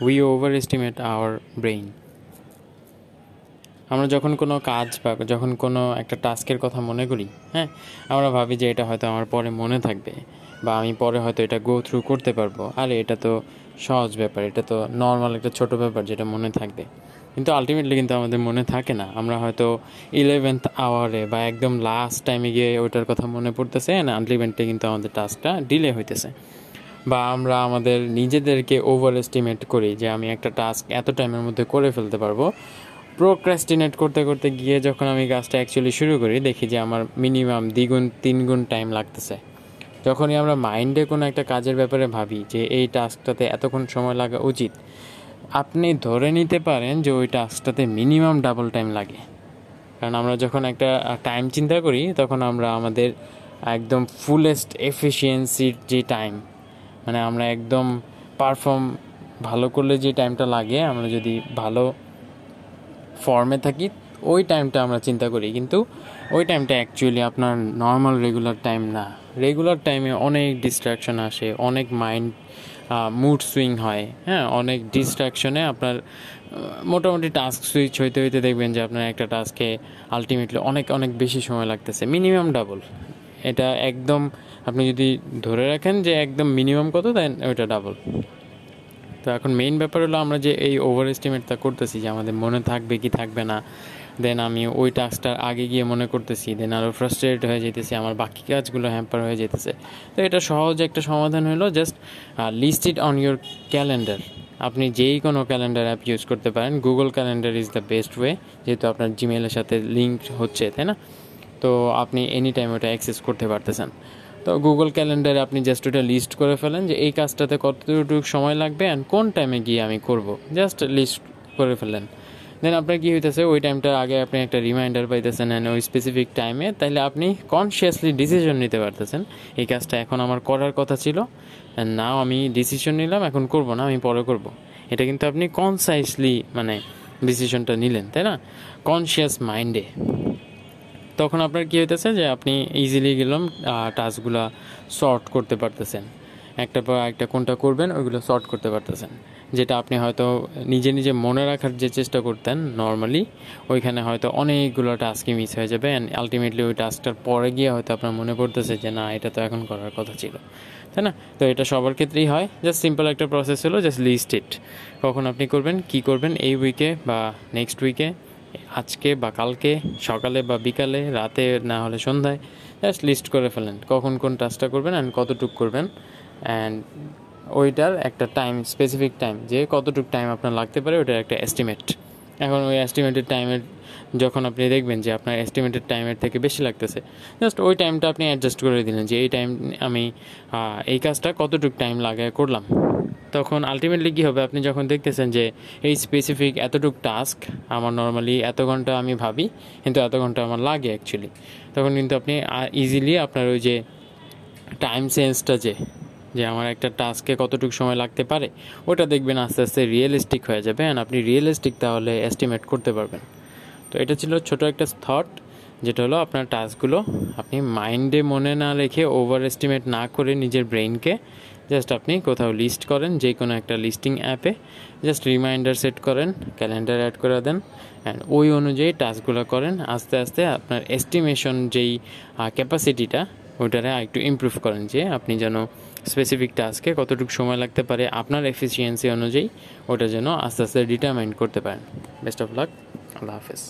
We overestimate our brain আমরা যখন কোনো কাজ বা যখন কোনো একটা টাস্কের কথা মনে করি হ্যাঁ আমরা ভাবি যে এটা হয়তো আমার পরে মনে থাকবে বা আমি পরে হয়তো এটা গো থ্রু করতে পারব। আরে, এটা তো সহজ ব্যাপার, এটা তো নর্মাল একটা ছোট ব্যাপার যেটা মনে থাকবে। কিন্তু আলটিমেটলি কিন্তু আমাদের মনে থাকে না। আমরা হয়তো ইলেভেন্থ আওয়ারে বা একদম লাস্ট টাইমে গিয়ে ওইটার কথা মনে পড়তেছে না আলটিমেটলি কিন্তু আমাদের টাস্কটা ডিলে হইতেছে। বা আমরা আমাদের নিজেদেরকে ওভার এস্টিমেট করি যে আমি একটা টাস্ক এত টাইমের মধ্যে করে ফেলতে পারব। প্রোক্রাস্টিনেট করতে করতে গিয়ে যখন আমি কাজটা অ্যাকচুয়ালি শুরু করি, দেখি যে আমার মিনিমাম দ্বিগুণ, তিনগুণ টাইম লাগতেছে। যখনই আমরা মাইন্ডে কোনো একটা কাজের ব্যাপারে ভাবি যে এই টাস্কটাতে এতক্ষণ সময় লাগা উচিত, আপনি ধরে নিতে পারেন যে ওই টাস্কটাতে মিনিমাম ডাবল টাইম লাগে। কারণ আমরা যখন একটা টাইম চিন্তা করি, তখন আমরা আমাদের একদম ফুলেস্ট এফিসিয়েন্সির যে টাইম মানে আমরা একদম পারফর্ম ভালো করলে যে টাইমটা লাগে, আমরা যদি ভালো ফর্মে থাকি, ওই টাইমটা আমরা চিন্তা করি। কিন্তু ওই টাইমটা অ্যাকচুয়ালি আপনার নর্মাল রেগুলার টাইম না। রেগুলার টাইমে অনেক ডিস্ট্রাকশন আসে, অনেক মাইন্ড মুড সুইং হয় হ্যাঁ? অনেক ডিস্ট্রাকশনে আপনার মোটামুটি টাস্ক সুইচ হইতে হইতে দেখবেন যে আপনার একটা টাস্কে আলটিমেটলি অনেক অনেক বেশি সময় লাগতেছে। মিনিমাম ডাবল এটা একদম, আপনি যদি ধরে রাখেন যে একদম মিনিমাম কত দেন ওইটা ডাবল তো এখন মেইন ব্যাপার হলো আমরা যে এই ওভার এস্টিমেটটা করতেছি, যে আমাদের মনে থাকবে কি থাকবে না দেন আমি ওই টাস্কটার আগে গিয়ে মনে করতেছি দেন আরও ফ্রাস্ট্রেটেড হয়ে যেতেছি আমার বাকি কাজগুলো হ্যাম্পার হয়ে যেতেছে তো এটা সহজ একটা সমাধান হলো just list it on your calendar আপনি যেই কোনো ক্যালেন্ডার অ্যাপ ইউজ করতে পারেন Google calendar is the best way যেহেতু আপনার জিমেলের সাথে লিঙ্ক হচ্ছে, তাই না? তো আপনি এনি টাইম ওটা অ্যাক্সেস করতে পারতেছেন। তো গুগল ক্যালেন্ডারে আপনি জাস্ট ওটা লিস্ট করে ফেলেন যে এই কাজটাতে কতটুকু সময় লাগবে অ্যান্ড কোন টাইমে গিয়ে আমি করব। জাস্ট লিস্ট করে ফেলেন। দেন আপনার কী হইতেছে, ওই টাইমটার আগে আপনি একটা রিমাইন্ডার পাইতেছেন অ্যান্ড ওই স্পেসিফিক টাইমে তাহলে আপনি কনসিয়াসলি ডিসিশন নিতে পারতেছেন, এই কাজটা এখন আমার করার কথা ছিল অ্যান্ড নাও আমি ডিসিশন নিলাম, এখন করব না, আমি পরে করব। এটা কিন্তু আপনি কনসাইসলি মানে ডিসিশনটা নিলেন, তাই না? কনসিয়াস মাইন্ডে তখন আপনার কী হইতেছে যে আপনি ইজিলি গেলাম টাস্কগুলো শর্ট করতে পারতেছেন। একটা পর একটা কোনটা করবেন, ওইগুলো শর্ট করতে পারতেছেন। যেটা আপনি হয়তো নিজে নিজে মনে রাখার যে চেষ্টা করতেন নর্মালি ওইখানে হয়তো অনেকগুলো টাস্কই মিস হয়ে যাবে অ্যান্ড আলটিমেটলি ওই টাস্কটার পরে গিয়ে হয়তো আপনার মনে পড়তেছে যে, না, এটা তো এখন করার কথা ছিল। তাই না? তো এটা সবার ক্ষেত্রেই হয়। জাস্ট সিম্পল একটা প্রসেস হলো জাস্ট লিস্ট ইট কখন আপনি করবেন, কি করবেন, এই উইকে বা নেক্সট উইকে আজকে বা কালকে, সকালে বা বিকালে, রাতে না হলে সন্ধ্যায় জাস্ট লিস্ট করে ফেলেন কখন কোন টাস্কটা করবেন অ্যান্ড কতটুক করবেন অ্যান্ড ওইটার একটা টাইম স্পেসিফিক টাইম যে কতটুক টাইম আপনার লাগতে পারে ওইটার একটা এস্টিমেট এখন ওই এস্টিমেটেড টাইমের যখন আপনি দেখবেন যে আপনার এস্টিমেটেড টাইমের থেকে বেশি লাগতেছে জাস্ট ওই টাইমটা আপনি অ্যাডজাস্ট করে দিলেন যে এই টাইম আমি এই কাজটা কতটুক টাইম লাগায় করলাম। তখন আলটিমেটলি কী হবে? আপনি যখন দেখতেছেন যে এই স্পেসিফিক এতটুক টাস্ক আমার নর্মালি এত ঘণ্টা আমি ভাবি, কিন্তু এত ঘণ্টা আমার লাগে অ্যাকচুয়ালি তখন কিন্তু আপনি ইজিলি আপনার ওই যে টাইম সেন্সটা যে যে আমার একটা টাস্কে কতটুকু সময় লাগতে পারে, ওটা দেখবেন আস্তে আস্তে রিয়েলিস্টিক হয়ে যাবে অ্যান্ড আপনি রিয়েলিস্টিক তাহলে এস্টিমেট করতে পারবেন। তো এটা ছিল ছোট একটা থট যেটা হলো আপনার টাস্কগুলো আপনি মাইন্ডে মনে না রেখে ওভার এস্টিমেট না করে নিজের ব্রেইনকে জাস্ট আপনি কোথাও লিস্ট করেন যে কোনো একটা লিস্টিং অ্যাপে জাস্ট রিমাইন্ডার সেট করেন ক্যালেন্ডার অ্যাড করে দেন অ্যান্ড ওই অনুযায়ী টাস্কগুলো করেন, আস্তে আস্তে আপনার এস্টিমেশন যেই ক্যাপাসিটিটা ওইটারে একটু ইমপ্রুভ করেন, যে আপনি যেন স্পেসিফিক টাস্কে কতটুকু সময় লাগতে পারে, আপনার এফিসিয়েন্সি অনুযায়ী ওটা যেন আস্তে আস্তে ডিটারমাইন করতে পারেন। বেস্ট অফ লাক আল্লাহ হাফেজ।